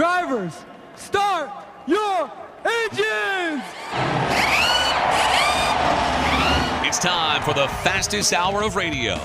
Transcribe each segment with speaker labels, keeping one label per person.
Speaker 1: Drivers, start your engines!
Speaker 2: It's time for the fastest hour of radio.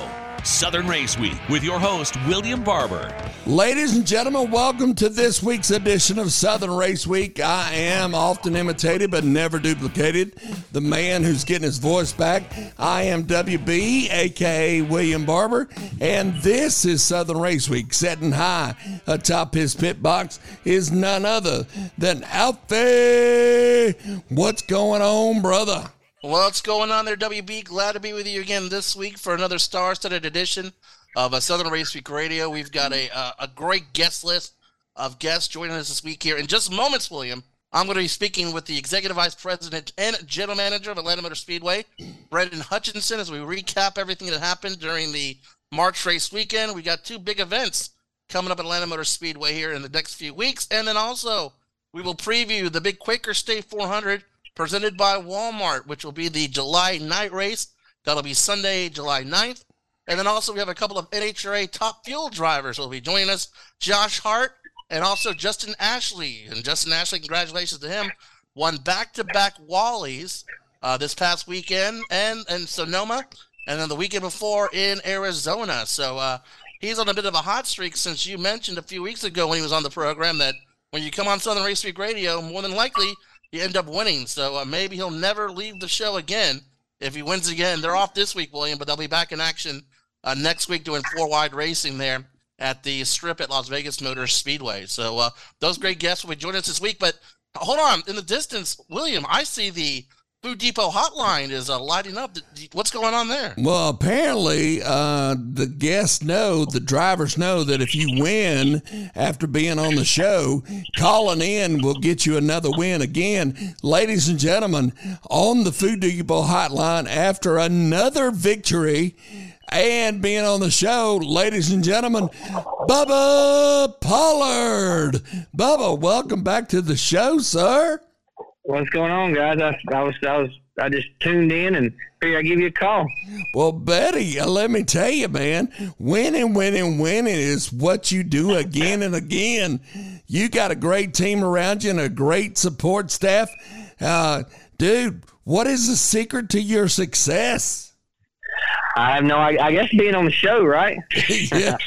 Speaker 2: Southern Race Week with your host, William Barber.
Speaker 3: Ladies and gentlemen, welcome to this week's edition of Southern Race Week. I am often imitated but never duplicated. The man who's getting his voice back. I am WB, aka William Barber, and this is Southern Race Week. Setting high atop his pit box is none other than Alfie. What's going on, brother?
Speaker 4: What's going on there, WB? Glad to be with you again this week for another star-studded edition of a Southern Race Week Radio. We've got a uh, a great guest list of guests joining us this week here. In just moments, William, I'm going to be speaking with the Executive Vice President and General Manager of Atlanta Motor Speedway, Brandon Hutchinson, as we recap everything that happened during the March race weekend. We got two big events coming up at Atlanta Motor Speedway here in the next few weeks, and then also we will preview the big Quaker State 400 presented by Walmart, which will be the July night race. That'll be Sunday, July 9th. And then also we have a couple of NHRA top fuel drivers who will be joining us, Josh Hart and also Justin Ashley. And Justin Ashley, congratulations to him, won back-to-back Wallies uh, this past weekend and in Sonoma, and then the weekend before in Arizona. So uh, he's on a bit of a hot streak since you mentioned a few weeks ago when he was on the program that when you come on Southern Race Week Radio, more than likely – you end up winning. So uh, maybe he'll never leave the show again if he wins again. They're off this week, William, but they'll be back in action uh, next week doing four wide racing there at the strip at Las Vegas Motor Speedway. So uh, those great guests will be joining us this week. But hold on, in the distance, William, I see the Food Depot hotline is uh, lighting up. What's going on there?
Speaker 3: Well, apparently, uh, the guests know, the drivers know that if you win after being on the show, calling in will get you another win again. Ladies and gentlemen, on the Food Depot hotline after another victory and being on the show, ladies and gentlemen, Bubba Pollard. Bubba, welcome back to the show, sir.
Speaker 5: What's going on, guys? I, I was I was I just tuned in and figured I'd give you a call.
Speaker 3: Well, Betty, uh, let me tell you, man, winning, winning, winning is what you do again and again. You got a great team around you and a great support staff. Uh, dude, what is the secret to your success?
Speaker 5: I have no. I, I guess being on the show, right?
Speaker 3: yeah.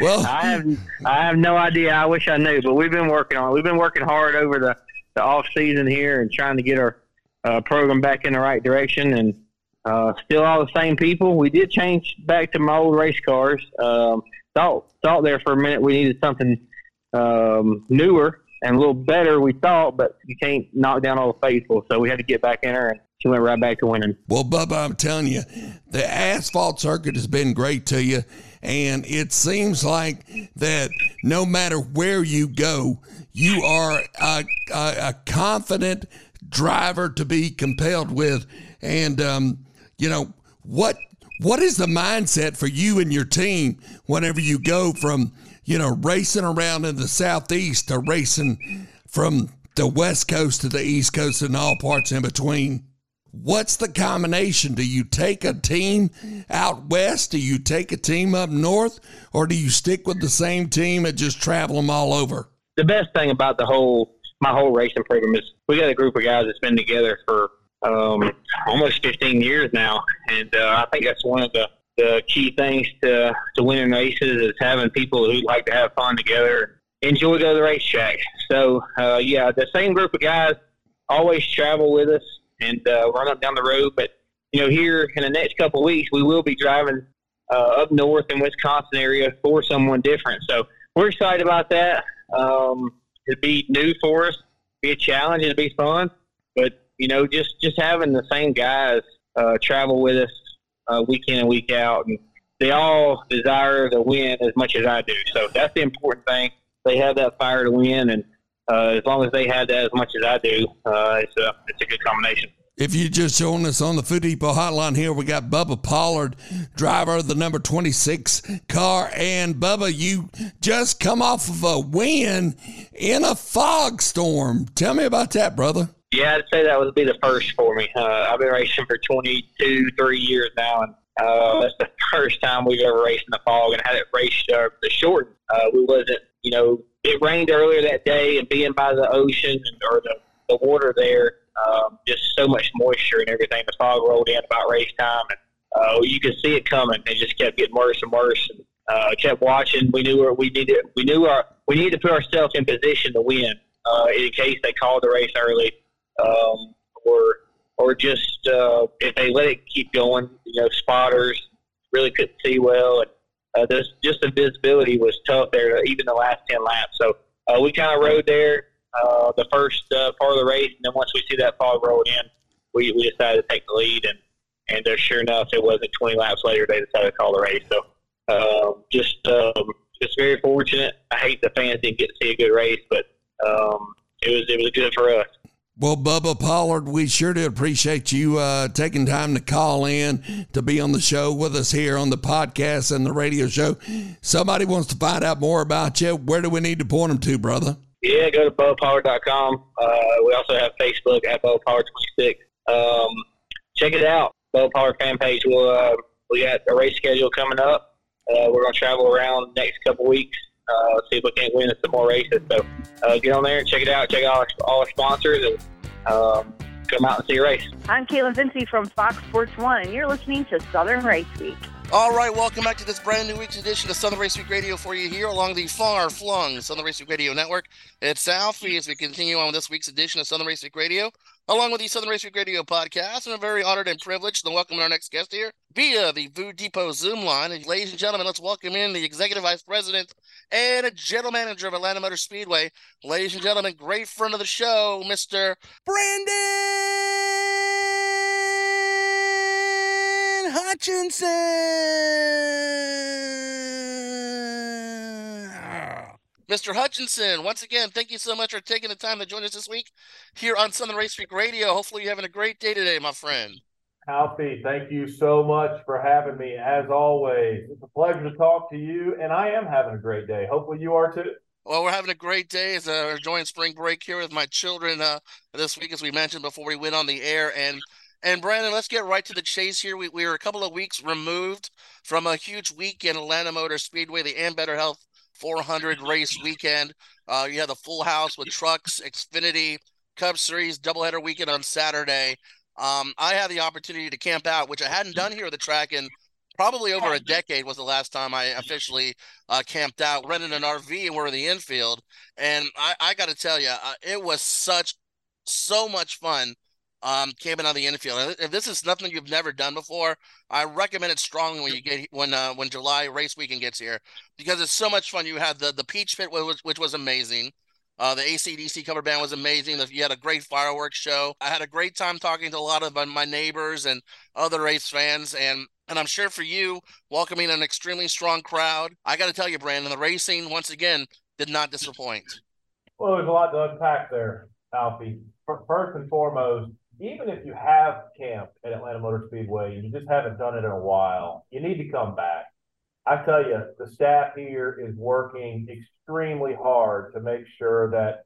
Speaker 3: Well,
Speaker 5: I have. I have no idea. I wish I knew, but we've been working on. it. We've been working hard over the the off season here and trying to get our uh, program back in the right direction. And uh, still all the same people. We did change back to my old race cars. Um, thought thought there for a minute we needed something um, newer and a little better. We thought, but you can't knock down all the faithful, so we had to get back in there and she went right back to winning.
Speaker 3: Well, Bubba, I'm telling you, the asphalt circuit has been great to you. And it seems like that no matter where you go, you are a, a, a confident driver to be compelled with. And, um, you know, what what is the mindset for you and your team whenever you go from, you know, racing around in the southeast to racing from the west coast to the east coast and all parts in between? What's the combination? Do you take a team out west? Do you take a team up north? Or do you stick with the same team and just travel them all over?
Speaker 5: The best thing about the whole my whole racing program is we got a group of guys that's been together for um, almost 15 years now, and uh, I think that's one of the, the key things to to winning races is having people who like to have fun together, enjoy go to the racetrack. So uh, yeah, the same group of guys always travel with us and uh, run up down the road. But you know, here in the next couple of weeks, we will be driving uh, up north in Wisconsin area for someone different. So we're excited about that. Um, it'd be new for us, be a challenge, it'd be fun. But you know, just just having the same guys uh, travel with us uh, week in and week out, and they all desire to win as much as I do. So that's the important thing. They have that fire to win, and uh, as long as they have that as much as I do, uh, it's a it's a good combination.
Speaker 3: If you just joined us on the Food Depot hotline here, we got Bubba Pollard, driver of the number 26 car. And Bubba, you just come off of a win in a fog storm. Tell me about that, brother.
Speaker 5: Yeah, I'd say that would be the first for me. Uh, I've been racing for 22, three years now, and uh, that's the first time we've ever raced in the fog and had it raced uh, the short. Uh, we wasn't, you know, it rained earlier that day, and being by the ocean or the, the water there, um, just so much moisture and everything. The fog rolled in about race time, and uh, you could see it coming. It just kept getting worse and worse. And, uh, kept watching. We knew we needed. We knew our we needed to put ourselves in position to win uh, in case they called the race early, um, or or just uh, if they let it keep going. You know, spotters really couldn't see well, and uh, this, just the visibility was tough there, even the last ten laps. So uh, we kind of rode there uh, the first uh, part of the race, and then once we see that fog rolled in, we, we decided to take the lead, and and uh, sure enough, it wasn't 20 laps later they decided to call the race. So uh, just um, just very fortunate. I hate the fans didn't get to see a good race, but um, it was it was good for us.
Speaker 3: Well, Bubba Pollard, we sure do appreciate you uh, taking time to call in to be on the show with us here on the podcast and the radio show. Somebody wants to find out more about you. Where do we need to point them to, brother?
Speaker 5: Yeah, go to BubbaPollard.com. Uh, we also have Facebook at BubbaPollard26. Um, check it out. Bubba Pollard fan page. We'll, uh, we got a race schedule coming up. Uh, we're going to travel around next couple weeks uh, see if we can't win some more races. So uh, get on there and check it out. Check out all our, all our sponsors and um, come out and see a race.
Speaker 6: I'm Kaitlyn Vincie from Fox Sports One, and you're listening to Southern Race Week.
Speaker 4: All right, welcome back to this brand new week's edition of Southern Race Week Radio for you here along the far flung Southern Race Week Radio Network. It's Alfie as we continue on with this week's edition of Southern Race Week Radio, along with the Southern Race Week Radio podcast. And I'm very honored and privileged to welcome our next guest here via the Food Depot Zoom line. And ladies and gentlemen, let's welcome in the Executive Vice President and a General Manager of Atlanta Motor Speedway. Ladies and gentlemen, great friend of the show, Mr. Brandon Hutchinson. Mr. Hutchinson, once again, thank you so much for taking the time to join us this week here on Southern Race Week Radio. Hopefully, you're having a great day today, my friend.
Speaker 7: Alfie, thank you so much for having me. As always, it's a pleasure to talk to you, and I am having a great day. Hopefully, you are too.
Speaker 4: Well, we're having a great day as uh, we're enjoying spring break here with my children uh, this week, as we mentioned before we went on the air. And and Brandon, let's get right to the chase here. We, we were a couple of weeks removed from a huge week in Atlanta Motor Speedway, the Ambetter Health 400 race weekend. Uh, you had the full house with trucks, Xfinity, Cup Series, doubleheader weekend on Saturday. Um, I had the opportunity to camp out, which I hadn't done here at the track in probably over a decade was the last time I officially uh, camped out, rented an RV, and we're in the infield. And I, I got to tell you, uh, it was such, so much fun um, camping on the infield. If this is nothing you've never done before, I recommend it strongly when you get when uh, when July race weekend gets here because it's so much fun. You had the the Peach Pit, which was, which was amazing. Uh, the ACDC cover band was amazing. You had a great fireworks show. I had a great time talking to a lot of my neighbors and other race fans, and and I'm sure for you, welcoming an extremely strong crowd. I got to tell you, Brandon, the racing once again did not disappoint.
Speaker 7: Well, there's a lot to unpack there, Alfie. First and foremost, even if you have camped at Atlanta Motor Speedway and you just haven't done it in a while, you need to come back. I tell you, the staff here is working extremely hard to make sure that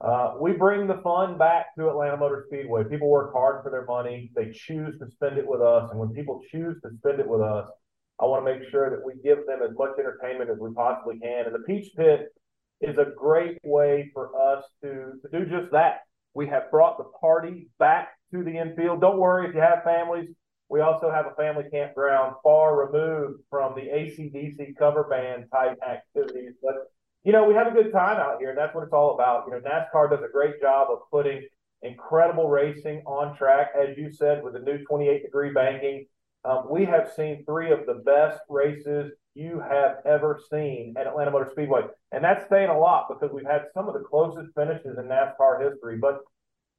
Speaker 7: uh, we bring the fun back to Atlanta Motor Speedway. People work hard for their money. They choose to spend it with us. And when people choose to spend it with us, I want to make sure that we give them as much entertainment as we possibly can. And the Peach Pit is a great way for us to, to do just that. We have brought the party back to the infield. Don't worry if you have families. We also have a family campground far removed from the ACDC cover band type activities. But, you know, we have a good time out here, and that's what it's all about. You know, NASCAR does a great job of putting incredible racing on track, as you said, with the new 28 degree banking. Um, we have seen three of the best races you have ever seen at Atlanta Motor Speedway. And that's saying a lot because we've had some of the closest finishes in NASCAR history. But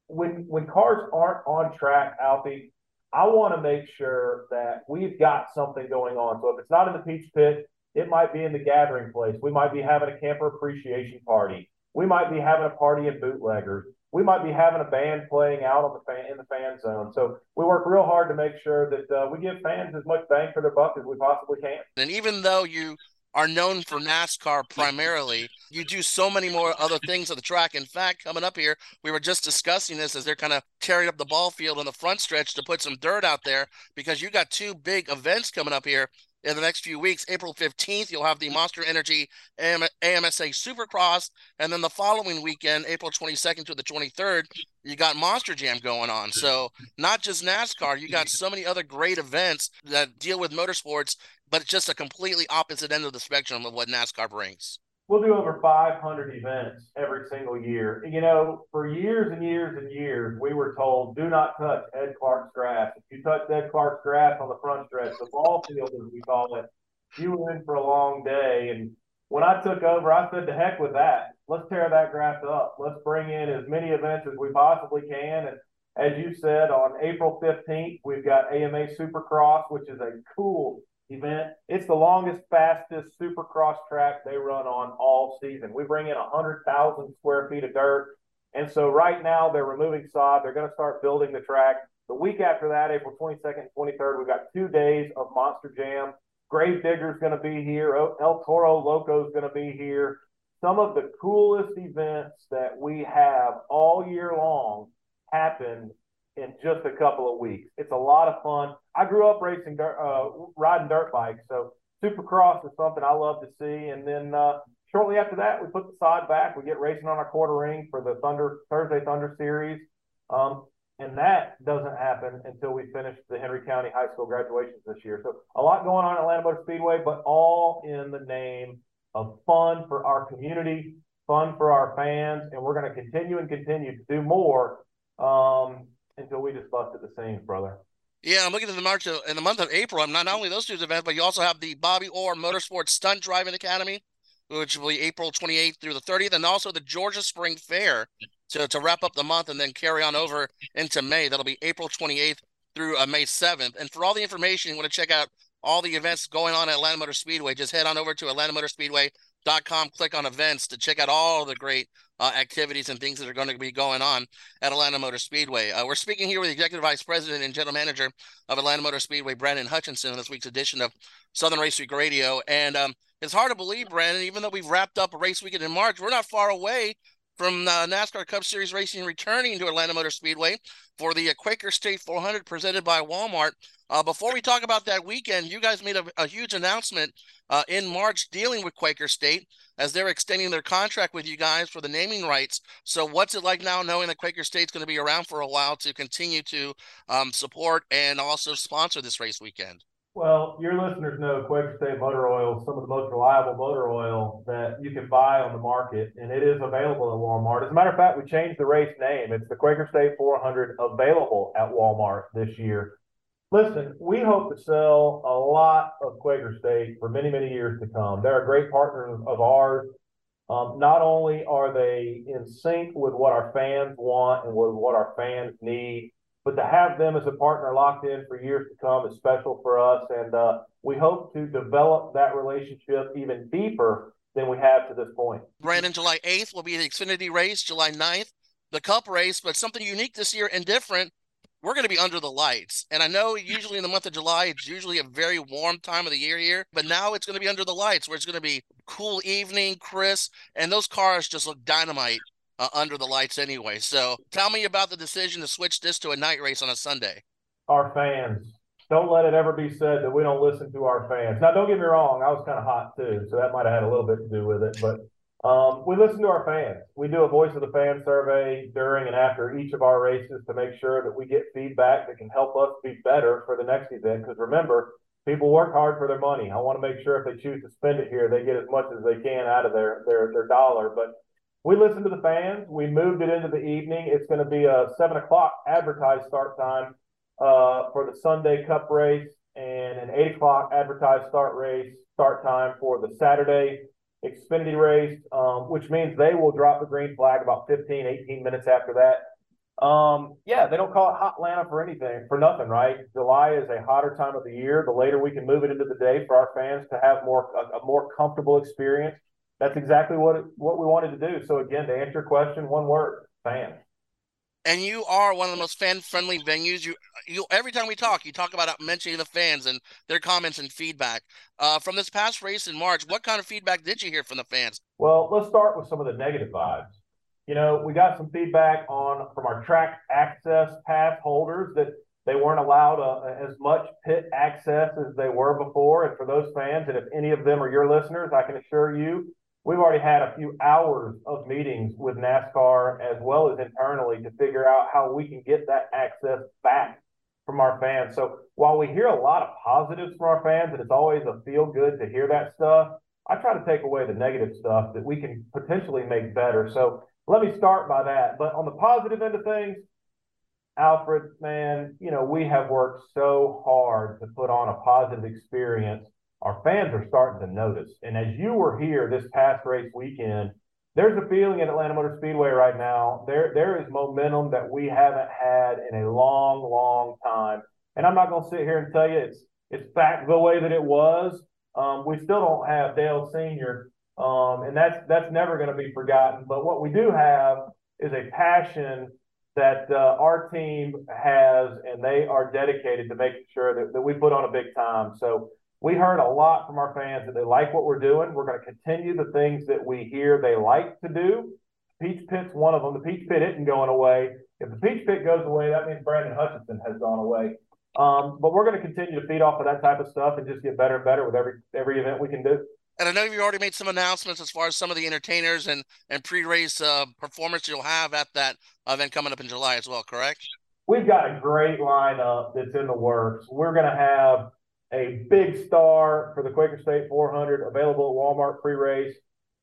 Speaker 7: when when cars aren't on track, Alfie, I want to make sure that we've got something going on. So if it's not in the Peach Pit, it might be in the gathering place. We might be having a camper appreciation party. We might be having a party at Bootleggers. We might be having a band playing out on the fan in the fan zone. So we work real hard to make sure that uh, we give fans as much bang for their buck as we possibly can.
Speaker 4: And even though you are known for NASCAR primarily. You do so many more other things at the track. In fact, coming up here, we were just discussing this as they're kind of tearing up the ball field in the front stretch to put some dirt out there because you got two big events coming up here in the next few weeks. April 15th, you'll have the Monster Energy AM- AMA Supercross. And then the following weekend, April 22nd to the 23rd, you got Monster Jam going on. So, not just NASCAR, you got so many other great events that deal with motorsports, but it's just a completely opposite end of the spectrum of what NASCAR brings.
Speaker 7: We'll do over 500 events every single year. You know, for years and years and years, we were told, do not touch Ed Clark's grass. If you touch Ed Clark's grass on the front stretch, the ball field, as we call it, you were in for a long day. And when I took over, I said, to heck with that. Let's tear that grass up. Let's bring in as many events as we possibly can. And as you said, on April 15th, we've got AMA Supercross, which is a cool event. It's the longest, fastest supercross track they run on all season. We bring in 100,000 square feet of dirt. And so right now they're removing sod. They're going to start building the track. The week after that, April 22nd and 23rd, we've got two days of Monster Jam. Grave Digger's going to be here. El Toro Loco's going to be here. Some of the coolest events that we have all year long happen in just a couple of weeks. It's a lot of fun. I grew up racing dirt, uh, riding dirt bikes, so Supercross is something I love to see. And then uh, shortly after that, we put the sod back. We get racing on our quarter ring for the Thunder Thursday Thunder Series, um, and that doesn't happen until we finish the Henry County High School graduations this year. So a lot going on at Atlanta Motor Speedway, but all in the name of fun for our community, fun for our fans, and we're going to continue and continue to do more. Um, until we just busted the seams, brother.
Speaker 4: Yeah, I'm looking at the March of, in the month of April. I'm not, not only those two events, but you also have the Bobby Ore Motorsports Stunt Driving Academy, which will be April 28th through the 30th, and also the Georgia Spring Fair to, to wrap up the month and then carry on over into May. That'll be April 28th through uh, May 7th. And for all the information, you want to check out all the events going on at Atlanta Motor Speedway, just head on over to atlantamotorspeedway.com, click on events to check out all the great uh, activities and things that are going to be going on at Atlanta Motor Speedway. Uh, we're speaking here with the Executive Vice President and General Manager of Atlanta Motor Speedway, Brandon Hutchinson, in this week's edition of Southern Race Week Radio. And um, it's hard to believe, Brandon, even though we've wrapped up a race weekend in March, we're not far away from the NASCAR Cup Series racing returning to Atlanta Motor Speedway for the uh, Quaker State 400 presented by Walmart. Uh, before we talk about that weekend, you guys made a, a huge announcement uh, in March dealing with Quaker State as they're extending their contract with you guys for the naming rights. So, what's it like now knowing that Quaker State's going to be around for a while to continue to um, support and also sponsor this race weekend?
Speaker 7: Well, your listeners know Quaker State Motor Oil is some of the most reliable motor oil that you can buy on the market, and it is available at Walmart. As a matter of fact, we changed the race name. It's the Quaker State 400 available at Walmart this year. Listen, we hope to sell a lot of Quaker State for many, many years to come. They're a great partner of ours. Um, not only are they in sync with what our fans want and with what our fans need, but to have them as a partner locked in for years to come is special for us. And uh, we hope to develop that relationship even deeper than we have to this point.
Speaker 4: Brandon, July 8th will be the Xfinity race, July 9th, the Cup race, but something unique this year and different. We're going to be under the lights. And I know usually in the month of July, it's usually a very warm time of the year here, but now it's going to be under the lights where it's going to be cool evening, crisp, and those cars just look dynamite uh, under the lights anyway. So tell me about the decision to switch this to a night race on a Sunday.
Speaker 7: Our fans. Don't let it ever be said that we don't listen to our fans. Now, don't get me wrong, I was kind of hot too, so that might have had a little bit to do with it. But um, we listen to our fans. We do a voice of the fan survey during and after each of our races to make sure that we get feedback that can help us be better for the next event. Because remember, people work hard for their money. I want to make sure if they choose to spend it here, they get as much as they can out of their their their dollar. But we listened to the fans. We moved it into the evening. It's going to be a seven o'clock advertised start time uh, for the Sunday Cup race and an eight o'clock advertised start race start time for the Saturday Xfinity race, um, which means they will drop the green flag about 15, 18 minutes after that. Um, yeah, they don't call it Hot Atlanta for anything, for nothing, right? July is a hotter time of the year. The later we can move it into the day for our fans to have more a, a more comfortable experience that's exactly what what we wanted to do. So again, to answer your question, one word: fans.
Speaker 4: And you are one of the most fan-friendly venues. You, you every time we talk, you talk about mentioning the fans and their comments and feedback. Uh, from this past race in March, what kind of feedback did you hear from the fans?
Speaker 7: Well, let's start with some of the negative vibes. You know, we got some feedback on from our track access pass holders that They weren't allowed uh, as much pit access as they were before. And for those fans, and if any of them are your listeners, I can assure you, we've already had a few hours of meetings with NASCAR as well as internally to figure out how we can get that access back from our fans. So while we hear a lot of positives from our fans, and it's always a feel good to hear that stuff, I try to take away the negative stuff that we can potentially make better. So let me start by that. But on the positive end of things, Alfred, man, you know, we have worked so hard to put on a positive experience. Our fans are starting to notice. And as you were here this past race weekend, there's a feeling at Atlanta Motor Speedway right now. There, there is momentum that we haven't had in a long, long time. And I'm not going to sit here and tell you it's it's back the way that it was. Um, we still don't have Dale Senior, um, and that's that's never going to be forgotten. But what we do have is a passion that uh, our team has, and they are dedicated to making sure that, that we put on a big time. So we heard a lot from our fans that they like what we're doing. We're going to continue the things that we hear they like to do. Peach Pit's one of them. The Peach Pit isn't going away. If the Peach Pit goes away, that means Brandon Hutchinson has gone away. Um, but we're going to continue to feed off of that type of stuff and just get better and better with every every event we can do.
Speaker 4: And I know you already made some announcements as far as some of the entertainers and and pre-race uh, performance you'll have at that event coming up in July as well. Correct?
Speaker 7: We've got a great lineup that's in the works. We're going to have a big star for the Quaker State 400 available at Walmart pre-race.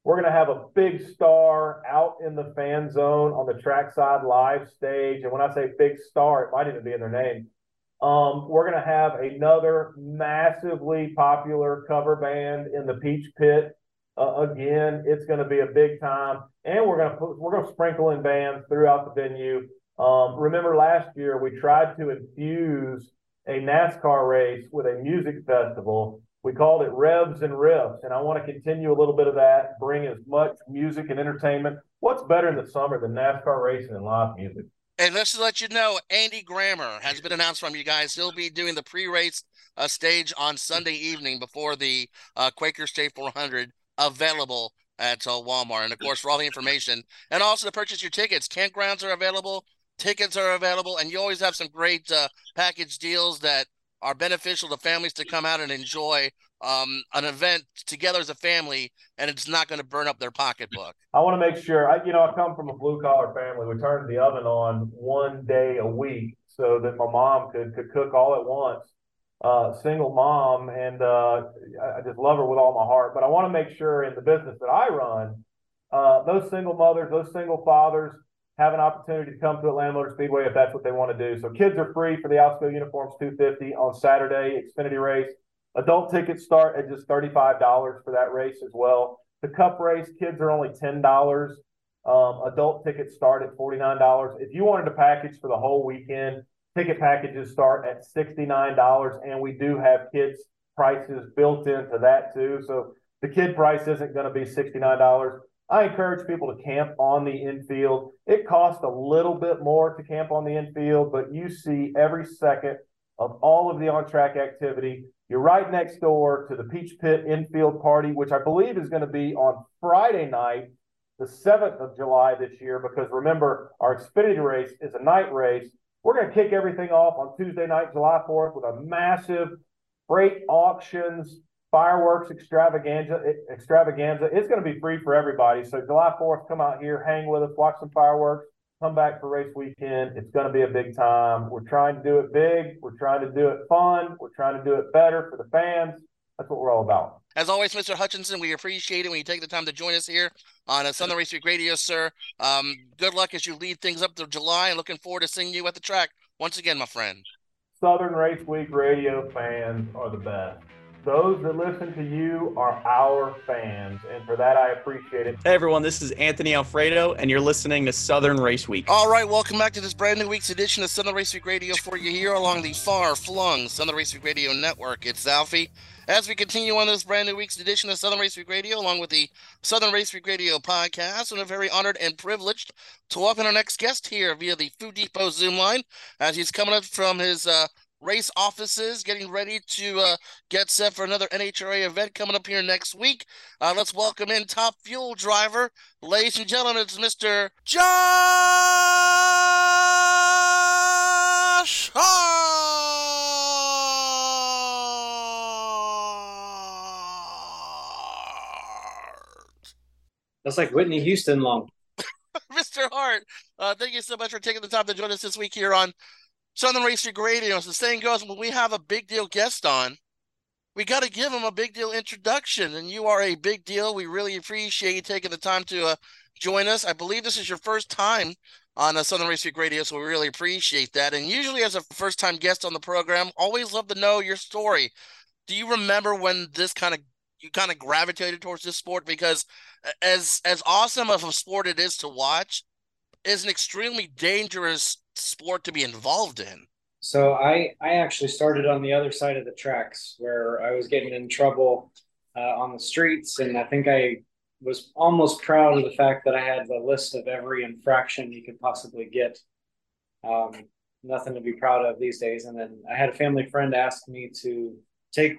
Speaker 7: We're going to have a big star out in the fan zone on the trackside live stage. And when I say big star, it might even be in their name. Um, we're going to have another massively popular cover band in the Peach Pit. Uh, again, it's going to be a big time, and we're going to we're going to sprinkle in bands throughout the venue. Um, remember last year we tried to infuse a NASCAR race with a music festival. We called it Revs and Riffs, and I want to continue a little bit of that. Bring as much music and entertainment. What's better in the summer than NASCAR racing and live music?
Speaker 4: And just let you know, Andy Grammer has been announced from you guys. He'll be doing the pre-race uh, stage on Sunday evening before the uh, Quaker State 400 available at uh, Walmart. And of course, for all the information and also to purchase your tickets, campgrounds are available, tickets are available, and you always have some great uh, package deals that are beneficial to families to come out and enjoy um, an event together as a family, and it's not going to burn up their pocketbook.
Speaker 7: I want to make sure. I, you know, I come from a blue collar family. We turned the oven on one day a week so that my mom could could cook all at once. Uh, single mom, and uh, I just love her with all my heart. But I want to make sure in the business that I run, uh, those single mothers, those single fathers have an opportunity to come to Atlanta Motor Speedway if that's what they want to do. So kids are free for the Alsco Uniforms 250 on Saturday, Xfinity race. Adult tickets start at just $35 for that race as well. The cup race, kids are only $10. Um, adult tickets start at $49. If you wanted a package for the whole weekend, ticket packages start at $69. And we do have kids' prices built into that too. So the kid price isn't going to be $69. I encourage people to camp on the infield. It costs a little bit more to camp on the infield, but you see every second of all of the on track activity. You're right next door to the Peach Pit infield party, which I believe is going to be on Friday night, the 7th of July this year, because remember, our Xfinity race is a night race. We're going to kick everything off on Tuesday night, July 4th, with a massive freight auctions, fireworks extravaganza. Extravaganza. It's going to be free for everybody. So July 4th, come out here, hang with us, watch some fireworks come back for race weekend. It's going to be a big time. We're trying to do it big. We're trying to do it fun. We're trying to do it better for the fans. That's what we're all about.
Speaker 4: As always, Mr. Hutchinson, we appreciate it when you take the time to join us here on a Southern Race Week Radio, sir. Um, good luck as you lead things up to July and looking forward to seeing you at the track once again, my friend.
Speaker 7: Southern Race Week Radio fans are the best. Those that listen to you are our fans, and for that I appreciate it.
Speaker 8: Hey everyone, this is Anthony Alfredo, and you're listening to Southern Race Week.
Speaker 4: All right, welcome back to this brand new week's edition of Southern Race Week Radio for you here along the far flung Southern Race Week Radio network. It's Alfie. As we continue on this brand new week's edition of Southern Race Week Radio, along with the Southern Race Week Radio podcast, and I'm very honored and privileged to welcome our next guest here via the Food Depot Zoom line as he's coming up from his uh, race offices getting ready to uh, get set for another NHRA event coming up here next week. Uh, let's welcome in top fuel driver, ladies and gentlemen, it's Mr. Josh Hart.
Speaker 9: That's like Whitney Houston long.
Speaker 4: Mr. Hart, uh, thank you so much for taking the time to join us this week here on Southern Race Radio. As the saying goes, when we have a big deal guest on, we got to give him a big deal introduction. And you are a big deal. We really appreciate you taking the time to uh, join us. I believe this is your first time on uh, Southern Race Radio, so we really appreciate that. And usually, as a first time guest on the program, always love to know your story. Do you remember when this kind of you kind of gravitated towards this sport because as as awesome of a sport it is to watch is an extremely dangerous sport to be involved in.
Speaker 9: So i i actually started on the other side of the tracks where i was getting in trouble uh, on the streets. And i think i was almost proud of the fact that i had the list of every infraction you could possibly get. Um, nothing to be proud of these days. And then i had a family friend ask me to take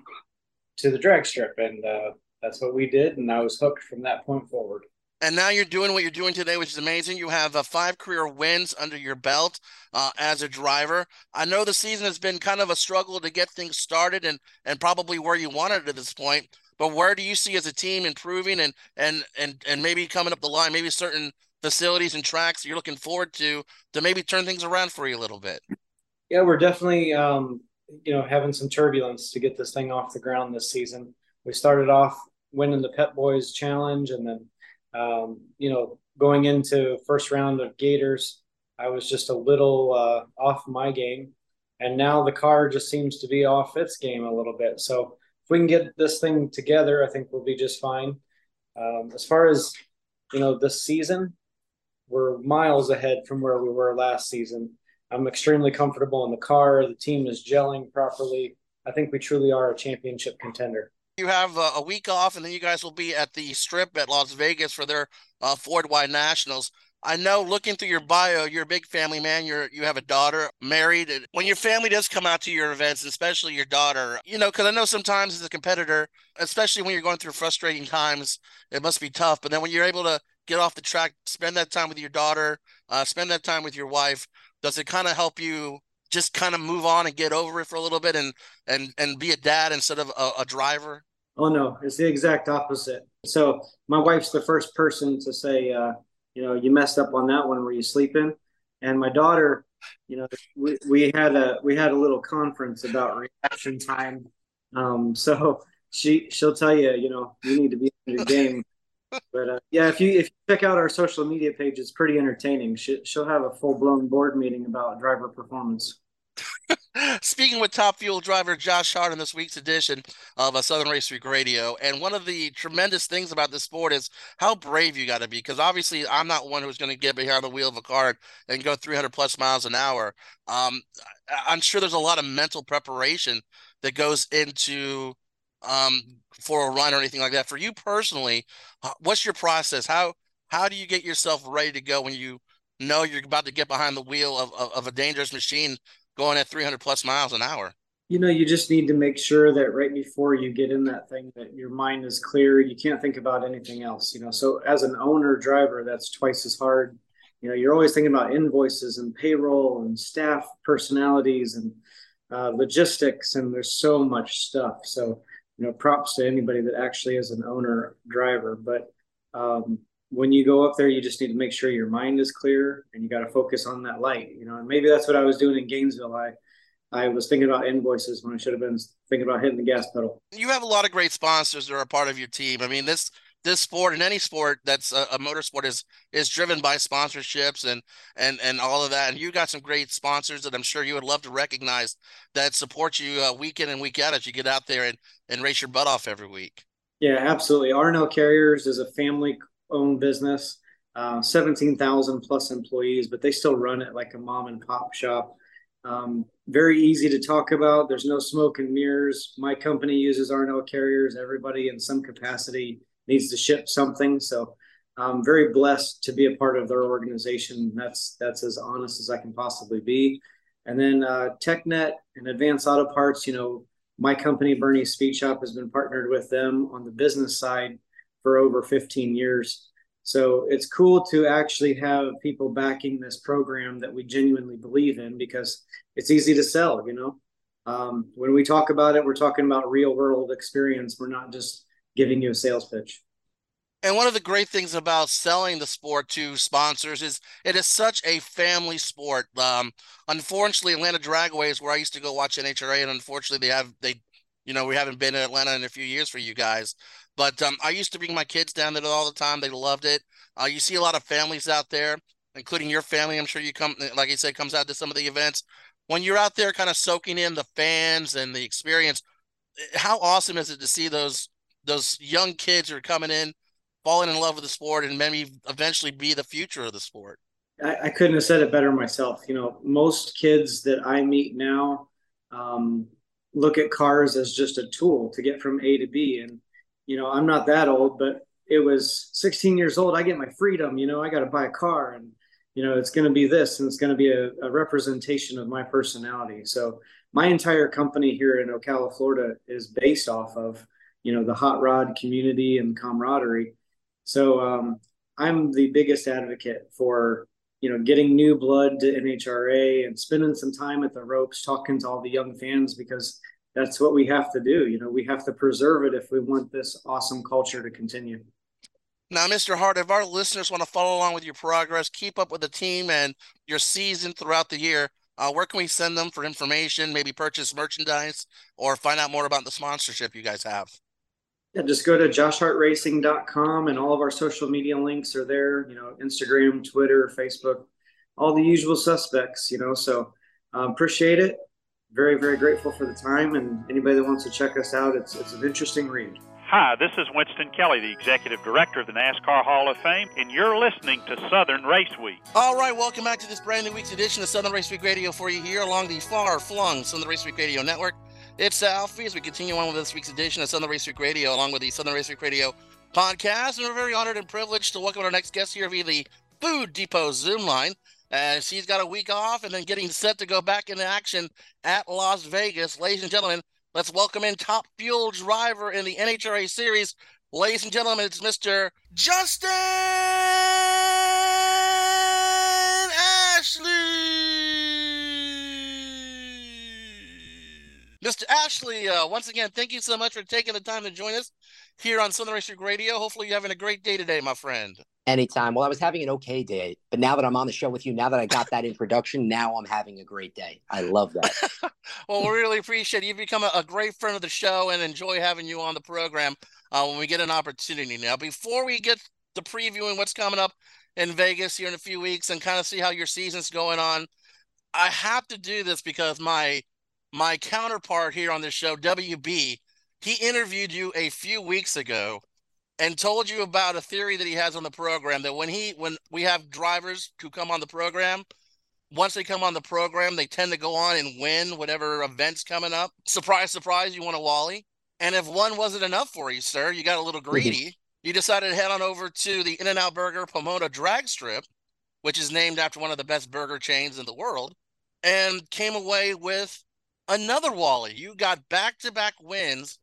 Speaker 9: to the drag strip, and uh, that's what we did. And I was hooked from that point forward.
Speaker 4: And now you're doing what you're doing today, which is amazing. You have uh, five career wins under your belt uh, as a driver. I know the season has been kind of a struggle to get things started, and and probably where you wanted at this point. But where do you see as a team improving, and and and and maybe coming up the line, maybe certain facilities and tracks you're looking forward to to maybe turn things around for you a little bit?
Speaker 9: Yeah, we're definitely um, you know, having some turbulence to get this thing off the ground this season. We started off winning the Pep Boys Challenge, and then, um, you know, going into first round of Gators, I was just a little uh, off my game, and now the car just seems to be off its game a little bit. So if we can get this thing together, I think we'll be just fine. Um, as far as you know, this season, we're miles ahead from where we were last season. I'm extremely comfortable in the car. The team is gelling properly. I think we truly are a championship contender.
Speaker 4: You have a week off, and then you guys will be at the Strip at Las Vegas for their uh, Four-Wide Nationals. I know, looking through your bio, you're a big family man. You're you have a daughter, married. When your family does come out to your events, especially your daughter, you know, because I know sometimes as a competitor, especially when you're going through frustrating times, it must be tough. But then when you're able to get off the track, spend that time with your daughter, uh, spend that time with your wife, does it kind of help you just kind of move on and get over it for a little bit and and and be a dad instead of a, a driver?
Speaker 9: Oh no, it's the exact opposite. So my wife's the first person to say, uh, you know, you messed up on that one. Were you sleeping? And my daughter, you know, we, we had a we had a little conference about reaction time. Um, so she she'll tell you, you know, you need to be in the game but uh, yeah, if you if you check out our social media page, it's pretty entertaining. She, she'll have a full blown board meeting about driver performance.
Speaker 4: Speaking with top fuel driver Josh Hart in this week's edition of a Southern Race Week Radio, and one of the tremendous things about this sport is how brave you got to be. Because obviously, I'm not one who's going to get behind the wheel of a car and go 300 plus miles an hour. Um, I'm sure there's a lot of mental preparation that goes into um, for a run or anything like that. For you personally, what's your process? How how do you get yourself ready to go when you know you're about to get behind the wheel of, of, of a dangerous machine going at 300 plus miles an hour?
Speaker 9: You know, you just need to make sure that right before you get in that thing, that your mind is clear. You can't think about anything else. You know, so as an owner driver, that's twice as hard. You know, you're always thinking about invoices and payroll and staff personalities and uh, logistics, and there's so much stuff. So you know, props to anybody that actually is an owner driver. But um, when you go up there, you just need to make sure your mind is clear and you got to focus on that light. You know, and maybe that's what I was doing in Gainesville. I I was thinking about invoices when I should have been thinking about hitting the gas pedal.
Speaker 4: You have a lot of great sponsors that are a part of your team. I mean, this this sport and any sport that's a, a motorsport is is driven by sponsorships and and and all of that. And you got some great sponsors that I'm sure you would love to recognize that support you uh, week in and week out as you get out there and and race your butt off every week.
Speaker 9: Yeah, absolutely. R&L Carriers is a family owned business, uh, 17,000 plus employees, but they still run it like a mom and pop shop. Um, very easy to talk about. There's no smoke and mirrors. My company uses R&L Carriers. Everybody in some capacity needs to ship something. So I'm very blessed to be a part of their organization. That's that's as honest as I can possibly be. And then uh, TechNet and Advanced Auto Parts, you know, my company, Burnyzz Speed Shop, has been partnered with them on the business side for over 15 years. So it's cool to actually have people backing this program that we genuinely believe in because it's easy to sell, you know. Um, when we talk about it, we're talking about real world experience. We're not just giving you a sales pitch.
Speaker 4: And one of the great things about selling the sport to sponsors is it is such a family sport. Um, unfortunately, Atlanta Dragway is where I used to go watch NHRA, and unfortunately, they have they, you know, we haven't been in Atlanta in a few years for you guys. But um, I used to bring my kids down there all the time. They loved it. Uh, you see a lot of families out there, including your family. I'm sure you come, like I said, comes out to some of the events. When you're out there, kind of soaking in the fans and the experience, how awesome is it to see those those young kids who are coming in falling in love with the sport and maybe eventually be the future of the sport.
Speaker 9: I, I couldn't have said it better myself. You know, most kids that I meet now um, look at cars as just a tool to get from A to B. And, you know, I'm not that old, but it was 16 years old. I get my freedom, you know, I got to buy a car and, you know, it's going to be this and it's going to be a, a representation of my personality. So my entire company here in Ocala, Florida is based off of, you know, the hot rod community and camaraderie so um, I'm the biggest advocate for you know getting new blood to NHRA and spending some time at the ropes, talking to all the young fans because that's what we have to do. You know, we have to preserve it if we want this awesome culture to continue.
Speaker 4: Now, Mr. Hart, if our listeners want to follow along with your progress, keep up with the team and your season throughout the year, uh, where can we send them for information, maybe purchase merchandise, or find out more about the sponsorship you guys have?
Speaker 9: Yeah, just go to joshhartracing.com and all of our social media links are there, you know, Instagram, Twitter, Facebook, all the usual suspects, you know. So um, appreciate it. Very, very grateful for the time. And anybody that wants to check us out, it's, it's an interesting read.
Speaker 10: Hi, this is Winston Kelley, the Executive Director of the NASCAR Hall of Fame, and you're listening to Southern Race Week.
Speaker 4: All right, welcome back to this brand new week's edition of Southern Race Week Radio for you here along the far flung Southern Race Week Radio Network. It's Alfie as we continue on with this week's edition of Southern Race Week Radio, along with the Southern Race Week Radio podcast. And we're very honored and privileged to welcome our next guest here via the Food Depot Zoom line. As he's got a week off and then getting set to go back into action at Las Vegas. Ladies and gentlemen, let's welcome in top fuel driver in the NHRA series. Ladies and gentlemen, it's Mr. Justin Mr. Ashley, uh, once again, thank you so much for taking the time to join us here on Southern Race Radio. Hopefully, you're having a great day today, my friend.
Speaker 11: Anytime. Well, I was having an okay day, but now that I'm on the show with you, now that I got that introduction, now I'm having a great day. I love that.
Speaker 4: well, we really appreciate it. You've become a, a, great friend of the show and enjoy having you on the program uh, when we get an opportunity. Now, before we get to previewing what's coming up in Vegas here in a few weeks and kind of see how your season's going on, I have to do this because my my counterpart here on this show, WB, he interviewed you a few weeks ago and told you about a theory that he has on the program that when he when we have drivers who come on the program, once they come on the program, they tend to go on and win whatever events coming up. Surprise, surprise, you won a Wally. And if one wasn't enough for you, sir, you got a little mm-hmm. greedy. you decided to head on over to the In-N-Out Burger Pomona Drag Strip, which is named after one of the best burger chains in the world, and came away with another Wally. You got back to back wins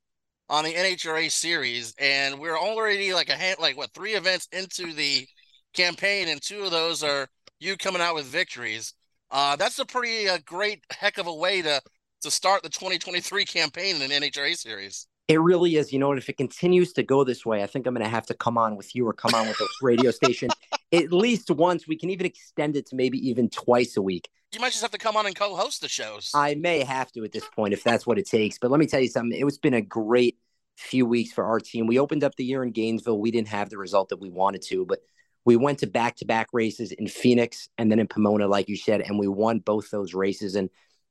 Speaker 4: on the NHRA series, and we're already like a hand, like what three events into the campaign, and two of those are you coming out with victories. Uh, that's a pretty uh, great heck of a way to to start the 2023 campaign in an NHRA series.
Speaker 11: It really is. You know, if it continues to go this way, I think I'm going to have to come on with you or come on with this radio station at least once. We can even extend it to maybe even twice a week
Speaker 4: you might just have to come on and co-host the shows.
Speaker 11: I may have to at this point if that's what it takes. But let me tell you something. It's been a great few weeks for our team. We opened up the year in Gainesville. We didn't have the result that we wanted to, but we went to back-to-back races in Phoenix and then in Pomona, like you said, and we won both those races. And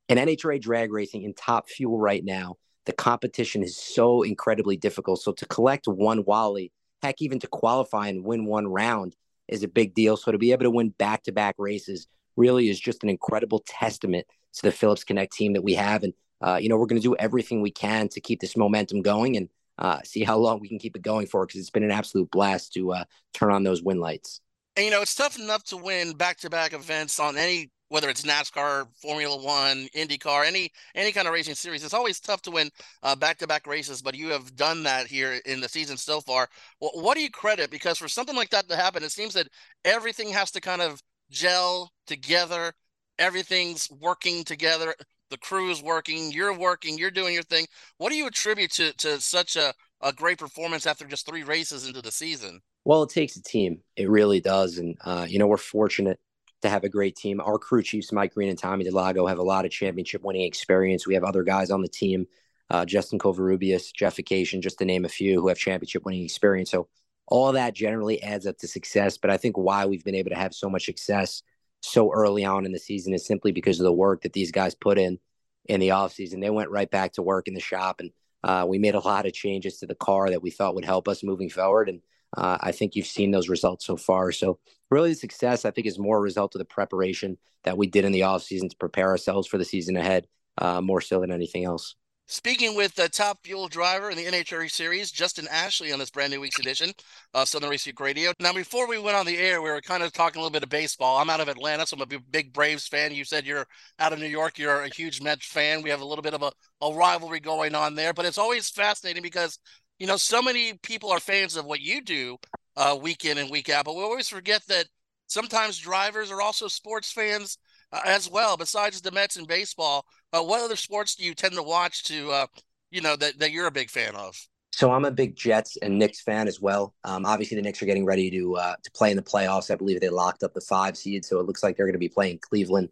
Speaker 11: in NHRA drag racing in top fuel right now, the competition is so incredibly difficult. So to collect one Wally, heck, even to qualify and win one round is a big deal. So to be able to win back-to-back races really is just an incredible testament to the Phillips Connect team that we have. And, uh, you know, we're going to do everything we can to keep this momentum going and uh, see how long we can keep it going for because it's been an absolute blast to uh, turn on those win lights.
Speaker 4: And, you know, it's tough enough to win back to back events on any whether it's NASCAR, Formula One, IndyCar, any any kind of racing series, it's always tough to win back to back races. But you have done that here in the season so far. What do you credit? Because for something like that to happen, it seems that everything has to kind of gel together. Everything's working together. The crew is working. You're working. You're doing your thing. What do you attribute to to such a, a great performance after just three races into the season?
Speaker 11: Well, it takes a team. It really does. And, uh, you know, we're fortunate to have a great team. Our crew chiefs, Mike Green and Tommy DeLago, have a lot of championship winning experience. We have other guys on the team, uh, Justin Covarrubias, Jeff Vacation, just to name a few, who have championship winning experience. So all that generally adds up to success. But I think why we've been able to have so much success so early on in the season is simply because of the work that these guys put in in the offseason. They went right back to work in the shop and uh, we made a lot of changes to the car that we thought would help us moving forward. And uh, I think you've seen those results so far. So really the success, I think, is more a result of the preparation that we did in the offseason to prepare ourselves for the season ahead, uh, more so than anything else.
Speaker 4: Speaking with the top fuel driver in the NHRA series, Justin Ashley, on this brand new week's edition of Southern Race Week Radio. Now, before we went on the air, we were kind of talking a little bit of baseball. I'm out of Atlanta, so I'm a big Braves fan. You said you're out of New York. You're a huge Mets fan. We have a little bit of a, a rivalry going on there, but it's always fascinating because, you know, so many people are fans of what you do uh, week in and week out, but we always forget that sometimes drivers are also sports fans uh, as well, besides the Mets and baseball. Uh, what other sports do you tend to watch to, uh, you know, that, that you're a big fan of?
Speaker 11: So I'm a big Jets and Knicks fan as well. Um, obviously, the Knicks are getting ready to uh, to play in the playoffs. I believe they locked up the five seed, so it looks like they're going to be playing Cleveland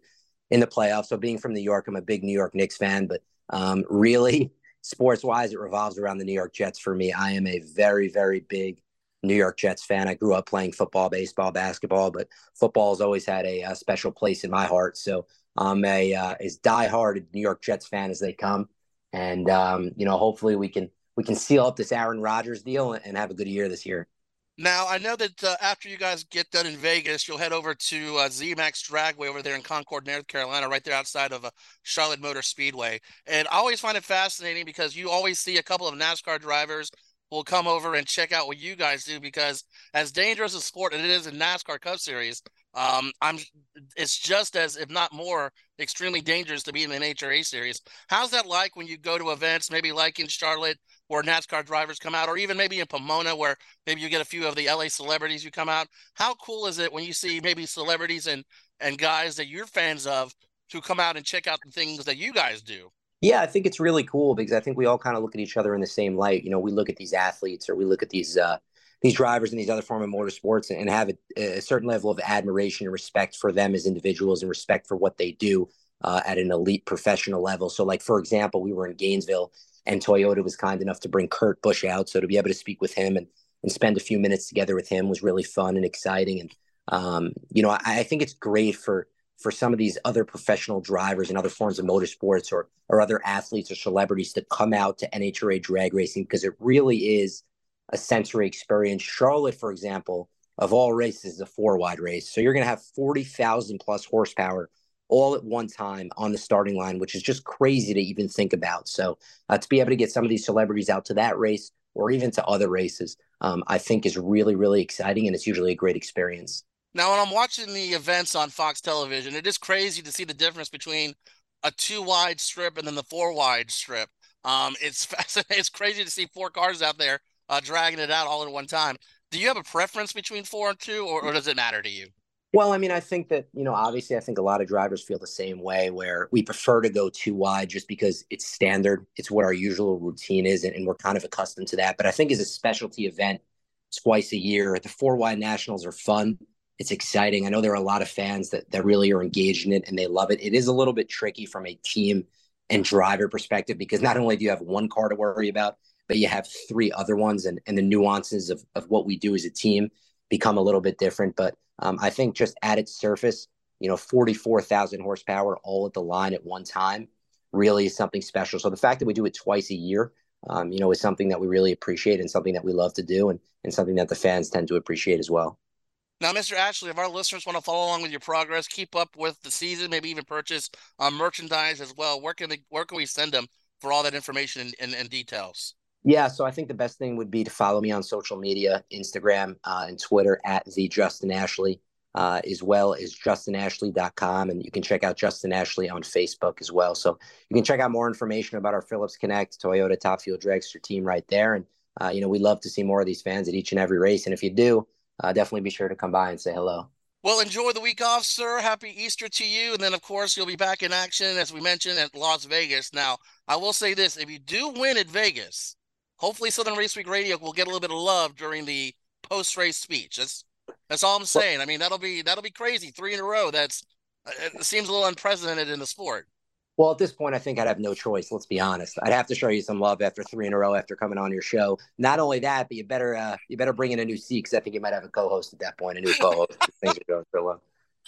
Speaker 11: in the playoffs. So being from New York, I'm a big New York Knicks fan. But um, really, sports wise, it revolves around the New York Jets for me. I am a very, very big New York Jets fan. I grew up playing football, baseball, basketball, but football has always had a, a special place in my heart. So I'm a uh, as diehard New York Jets fan as they come, and um, you know, hopefully we can we can seal up this Aaron Rodgers deal and have a good year this year.
Speaker 4: Now I know that uh, after you guys get done in Vegas, you'll head over to uh, ZMAX Dragway over there in Concord, North Carolina, right there outside of uh, Charlotte Motor Speedway. And I always find it fascinating because you always see a couple of NASCAR drivers will come over and check out what you guys do because as dangerous a sport as it is in NASCAR Cup Series, um, I'm it's just as if not more extremely dangerous to be in an NHRA series. How's that like when you go to events, maybe like in Charlotte where NASCAR drivers come out, or even maybe in Pomona where maybe you get a few of the LA celebrities you come out? How cool is it when you see maybe celebrities and and guys that you're fans of to come out and check out the things that you guys do?
Speaker 11: Yeah, I think it's really cool because I think we all kind of look at each other in the same light. You know, we look at these athletes or we look at these uh, these drivers and these other form of motorsports and, have a, a, certain level of admiration and respect for them as individuals and respect for what they do uh, at an elite professional level. So, like for example, we were in Gainesville and Toyota was kind enough to bring Kurt Busch out. So to be able to speak with him and and spend a few minutes together with him was really fun and exciting. And um, you know, I, I think it's great for for some of these other professional drivers and other forms of motorsports or or other athletes or celebrities to come out to NHRA drag racing because it really is a sensory experience. Charlotte, for example, of all races, is a four wide race. So you're going to have 40,000 plus horsepower all at one time on the starting line, which is just crazy to even think about. So uh, to be able to get some of these celebrities out to that race or even to other races, um, I think is really, really exciting. And it's usually a great experience.
Speaker 4: Now, when I'm watching the events on Fox television, it is crazy to see the difference between a two wide strip and then the four wide strip. Um, it's fascinating. It's crazy to see four cars out there uh, dragging it out all at one time. Do you have a preference between four and two, or, or does it matter to you?
Speaker 11: Well, I mean, I think that, you know, obviously, I think a lot of drivers feel the same way where we prefer to go two wide just because it's standard. It's what our usual routine is, and, and we're kind of accustomed to that. But I think as a specialty event twice a year, the four wide nationals are fun. It's exciting. I know there are a lot of fans that, that really are engaged in it and they love it. It is a little bit tricky from a team and driver perspective because not only do you have one car to worry about, but you have three other ones and, and the nuances of, of what we do as a team become a little bit different. But um, I think just at its surface, you know, 44,000 horsepower all at the line at one time really is something special. So the fact that we do it twice a year, um, you know, is something that we really appreciate and something that we love to do and, and something that the fans tend to appreciate as well.
Speaker 4: Now, Mr. Ashley, if our listeners want to follow along with your progress, keep up with the season, maybe even purchase uh, merchandise as well, where can they, where can we send them for all that information and, and, and details?
Speaker 11: Yeah, so I think the best thing would be to follow me on social media, Instagram uh, and Twitter at the Justin Ashley, uh, as well as justinashley.com. And you can check out Justin Ashley on Facebook as well. So you can check out more information about our Phillips Connect Toyota Top Fuel Dragster team right there. And, uh, you know, we love to see more of these fans at each and every race. And if you do, uh, definitely be sure to come by and say hello.
Speaker 4: Well, enjoy the week off, sir. Happy Easter to you. And then, of course, you'll be back in action, as we mentioned, at Las Vegas. Now, I will say this if you do win at Vegas, hopefully Southern Race Week Radio will get a little bit of love during the post race speech. That's that's all I'm saying. I mean, that'll be that'll be crazy. Three in a row. That's it seems a little unprecedented in the sport.
Speaker 11: Well, at this point, I think I'd have no choice. Let's be honest. I'd have to show you some love after three in a row after coming on your show. Not only that, but you better uh, you better bring in a new seat because I think you might have a co-host at that point, a new co-host. things are going so well.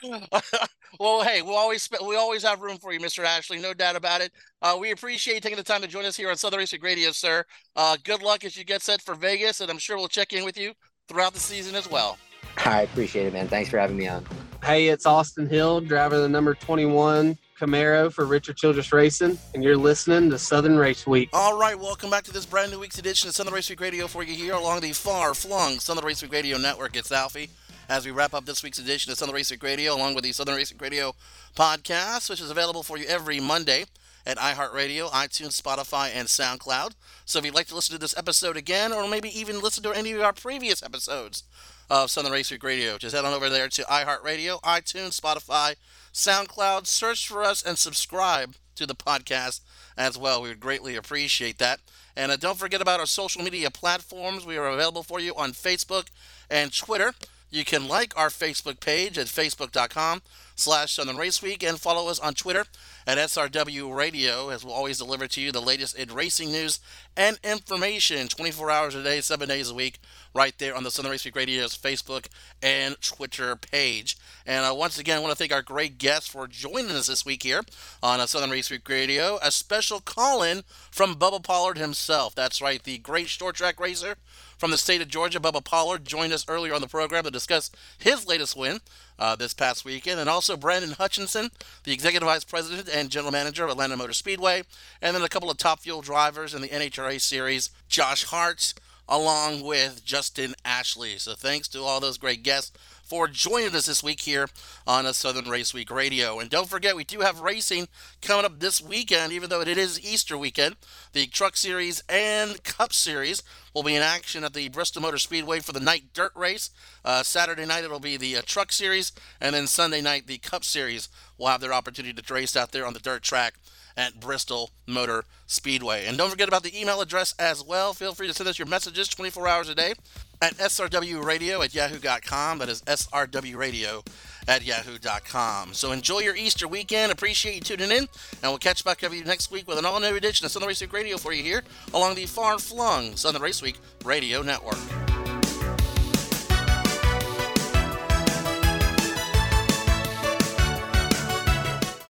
Speaker 4: well, hey, we always we always have room for you, Mr. Ashley. No doubt about it. Uh, we appreciate you taking the time to join us here on Southern Racing Radio, sir. Uh, good luck as you get set for Vegas, and I'm sure we'll check in with you throughout the season as well.
Speaker 11: I appreciate it, man. Thanks for having me on.
Speaker 12: Hey, it's Austin Hill, driver of the number 21 Camaro for Richard Childress Racing, and you're listening to Southern Race Week.
Speaker 4: All right, welcome back to this brand new week's edition of Southern Race Week Radio for you here along the far flung Southern Race Week Radio network. It's Alfie as we wrap up this week's edition of Southern Week Radio along with the Southern Week Radio podcast, which is available for you every Monday at iHeartRadio, iTunes, Spotify, and SoundCloud. So if you'd like to listen to this episode again, or maybe even listen to any of our previous episodes, of Southern Race Radio. Just head on over there to iHeartRadio, iTunes, Spotify, SoundCloud. Search for us and subscribe to the podcast as well. We would greatly appreciate that. And uh, don't forget about our social media platforms. We are available for you on Facebook and Twitter. You can like our Facebook page at facebook.com slash Southern Race Week and follow us on Twitter at SRW Radio as we'll always deliver to you the latest in racing news and information 24 hours a day, seven days a week, right there on the Southern Race Week Radio's Facebook and Twitter page. And uh, once again, I want to thank our great guests for joining us this week here on uh, Southern Race Week Radio. A special call in from Bubba Pollard himself. That's right, the great short track racer from the state of Georgia, Bubba Pollard, joined us earlier on the program to discuss his latest win uh, this past weekend. And also Brandon Hutchison, the Executive Vice President and General Manager of Atlanta Motor Speedway. And then a couple of top fuel drivers in the NHRA Series, Josh Hart, along with Justin Ashley. So thanks to all those great guests for joining us this week here on a Southern Race Week Radio. And don't forget, we do have racing coming up this weekend, even though it is Easter weekend. The Truck Series and Cup Series will be in action at the Bristol Motor Speedway for the night dirt race. Uh, Saturday night, it'll be the uh, Truck Series, and then Sunday night, the Cup Series will have their opportunity to race out there on the dirt track at Bristol Motor Speedway. And don't forget about the email address as well. Feel free to send us your messages 24 hours a day at srwradio at yahoo.com. That is srwradio at yahoo.com. So enjoy your Easter weekend. Appreciate you tuning in. And we'll catch back up with you next week with an all new edition of Southern Race Week Radio for you here along the far flung Southern Race Week Radio Network.